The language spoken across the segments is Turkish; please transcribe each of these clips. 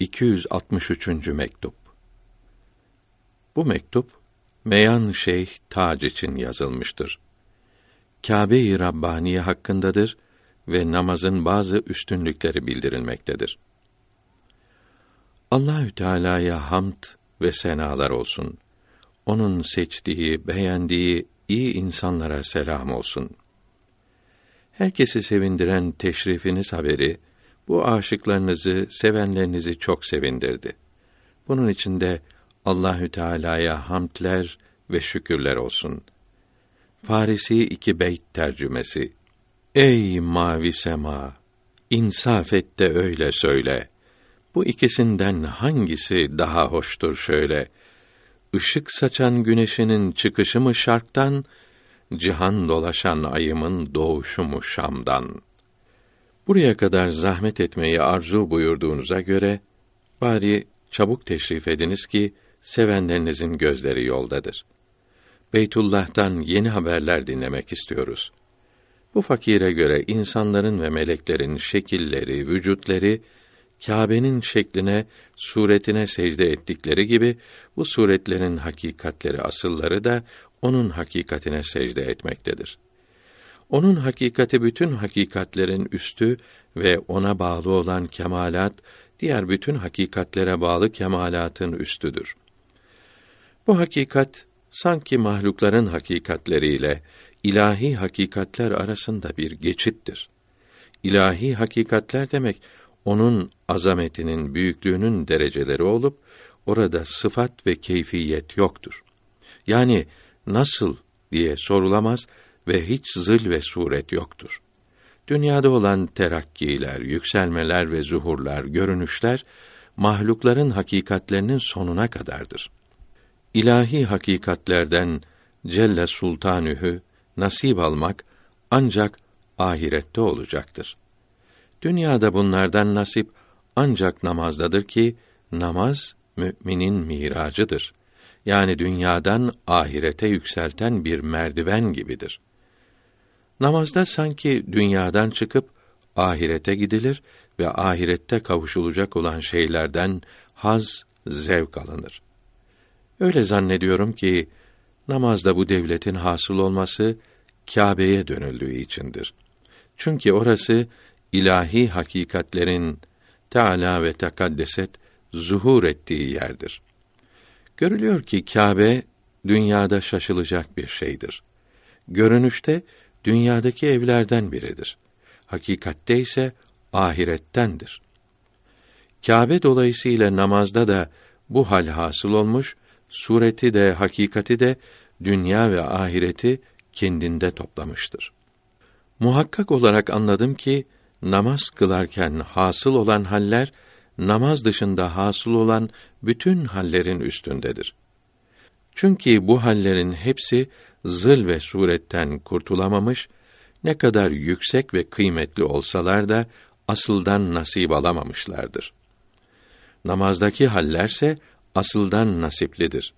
263. mektup. Bu mektup Meyan Şeyh Tac için yazılmıştır. Kâbe-i Rabbaniye hakkındadır ve namazın bazı üstünlükleri bildirilmektedir. Allahü Teala'ya hamd ve senalar olsun. Onun seçtiği, beğendiği iyi insanlara selam olsun. Herkesi sevindiren teşrifiniz haberi bu aşıklarınızı, sevenlerinizi çok sevindirdi. Bunun için de Allahü Teala'ya hamdler ve şükürler olsun. Farisi iki beyt tercümesi. Ey mavi sema, insaf et de öyle söyle. Bu ikisinden hangisi daha hoştur şöyle? Işık saçan güneşinin çıkışı mı şarktan, cihan dolaşan ayımın doğuşu mu Şam'dan?'' Buraya kadar zahmet etmeyi arzu buyurduğunuza göre bari çabuk teşrif ediniz ki sevenlerinizin gözleri yoldadır. Beytullah'tan yeni haberler dinlemek istiyoruz. Bu fakire göre insanların ve meleklerin şekilleri, vücutları Kâbe'nin şekline, suretine secde ettikleri gibi bu suretlerin hakikatleri asılları da onun hakikatine secde etmektedir. Onun hakikati bütün hakikatlerin üstü ve ona bağlı olan kemalat diğer bütün hakikatlere bağlı kemalatın üstüdür. Bu hakikat sanki mahlukların hakikatleriyle ilahi hakikatler arasında bir geçittir. İlahi hakikatler demek onun azametinin, büyüklüğünün dereceleri olup orada sıfat ve keyfiyet yoktur. Yani nasıl diye sorulamaz ve hiç zıl ve suret yoktur. Dünyada olan terakkiler, yükselmeler ve zuhurlar, görünüşler mahlukların hakikatlerinin sonuna kadardır. İlahi hakikatlerden Celle Sultanühü nasip almak ancak ahirette olacaktır. Dünyada bunlardan nasip ancak namazdadır ki namaz müminin miracıdır. Yani dünyadan ahirete yükselten bir merdiven gibidir. Namazda sanki dünyadan çıkıp ahirete gidilir ve ahirette kavuşulacak olan şeylerden haz, zevk alınır. Öyle zannediyorum ki namazda bu devletin hasıl olması Kâbe'ye dönüldüğü içindir. Çünkü orası ilahi hakikatlerin Teala ve tekaddeset zuhur ettiği yerdir. Görülüyor ki Kâbe dünyada şaşılacak bir şeydir. Görünüşte dünyadaki evlerden biridir. Hakikatte ise ahirettendir. Kâbe dolayısıyla namazda da bu hal hasıl olmuş, sureti de hakikati de dünya ve ahireti kendinde toplamıştır. Muhakkak olarak anladım ki namaz kılarken hasıl olan haller namaz dışında hasıl olan bütün hallerin üstündedir. Çünkü bu hallerin hepsi zıl ve suretten kurtulamamış, ne kadar yüksek ve kıymetli olsalar da asıldan nasip alamamışlardır. Namazdaki hallerse asıldan nasiplidir.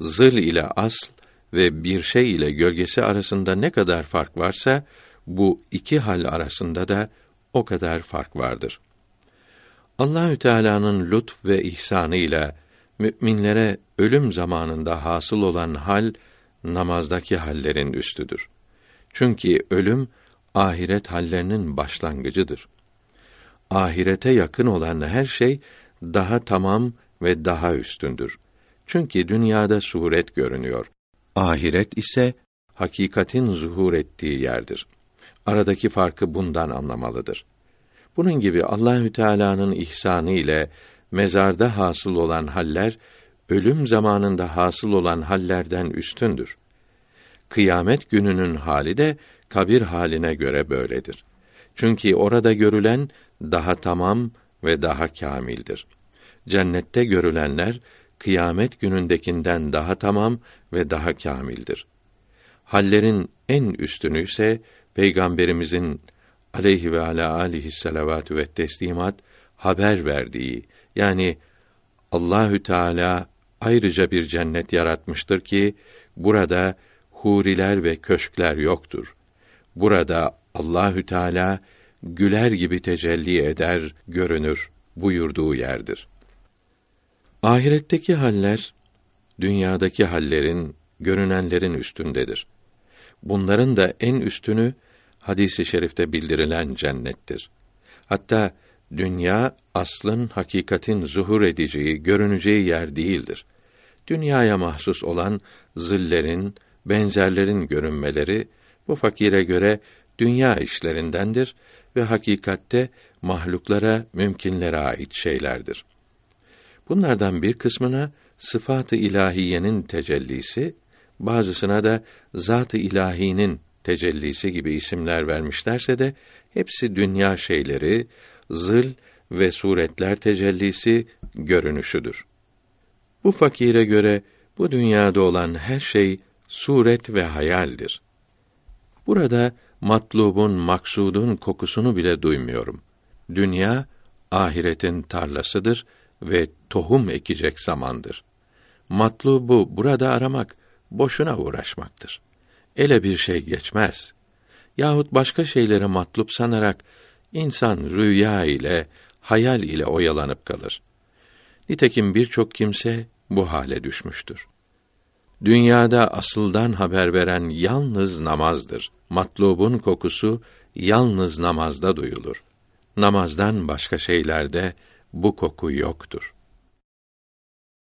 Zıl ile asl ve bir şey ile gölgesi arasında ne kadar fark varsa bu iki hal arasında da o kadar fark vardır. Allahü Teala'nın lütf ve ihsanı ile müminlere ölüm zamanında hasıl olan hal namazdaki hallerin üstüdür. Çünkü ölüm ahiret hallerinin başlangıcıdır. Ahirete yakın olan her şey daha tamam ve daha üstündür. Çünkü dünyada suret görünüyor. Ahiret ise hakikatin zuhur ettiği yerdir. Aradaki farkı bundan anlamalıdır. Bunun gibi Allahü Teala'nın ihsanı ile mezarda hasıl olan haller ölüm zamanında hasıl olan hallerden üstündür. Kıyamet gününün hali de kabir haline göre böyledir. Çünkü orada görülen daha tamam ve daha kamildir. Cennette görülenler kıyamet günündekinden daha tamam ve daha kamildir. Hallerin en üstünü ise peygamberimizin aleyhi ve ala alihi selavatü ve teslimat haber verdiği yani Allahü Teala ayrıca bir cennet yaratmıştır ki burada huriler ve köşkler yoktur. Burada Allahü Teala güler gibi tecelli eder, görünür buyurduğu yerdir. Ahiretteki haller dünyadaki hallerin, görünenlerin üstündedir. Bunların da en üstünü hadisi i şerifte bildirilen cennettir. Hatta dünya aslın hakikatin zuhur edeceği, görüneceği yer değildir. Dünyaya mahsus olan zillerin, benzerlerin görünmeleri bu fakire göre dünya işlerindendir ve hakikatte mahluklara, mümkünlere ait şeylerdir. Bunlardan bir kısmına sıfat-ı ilahiyenin tecellisi, bazısına da zat-ı ilahinin tecellisi gibi isimler vermişlerse de hepsi dünya şeyleri, zıl ve suretler tecellisi görünüşüdür. Bu fakire göre bu dünyada olan her şey suret ve hayaldir. Burada matlubun, maksudun kokusunu bile duymuyorum. Dünya ahiretin tarlasıdır ve tohum ekecek zamandır. Matlubu burada aramak boşuna uğraşmaktır. Ele bir şey geçmez. Yahut başka şeyleri matlup sanarak insan rüya ile, hayal ile oyalanıp kalır. Nitekim birçok kimse bu hale düşmüştür. Dünyada asıldan haber veren yalnız namazdır. Matlubun kokusu yalnız namazda duyulur. Namazdan başka şeylerde bu koku yoktur.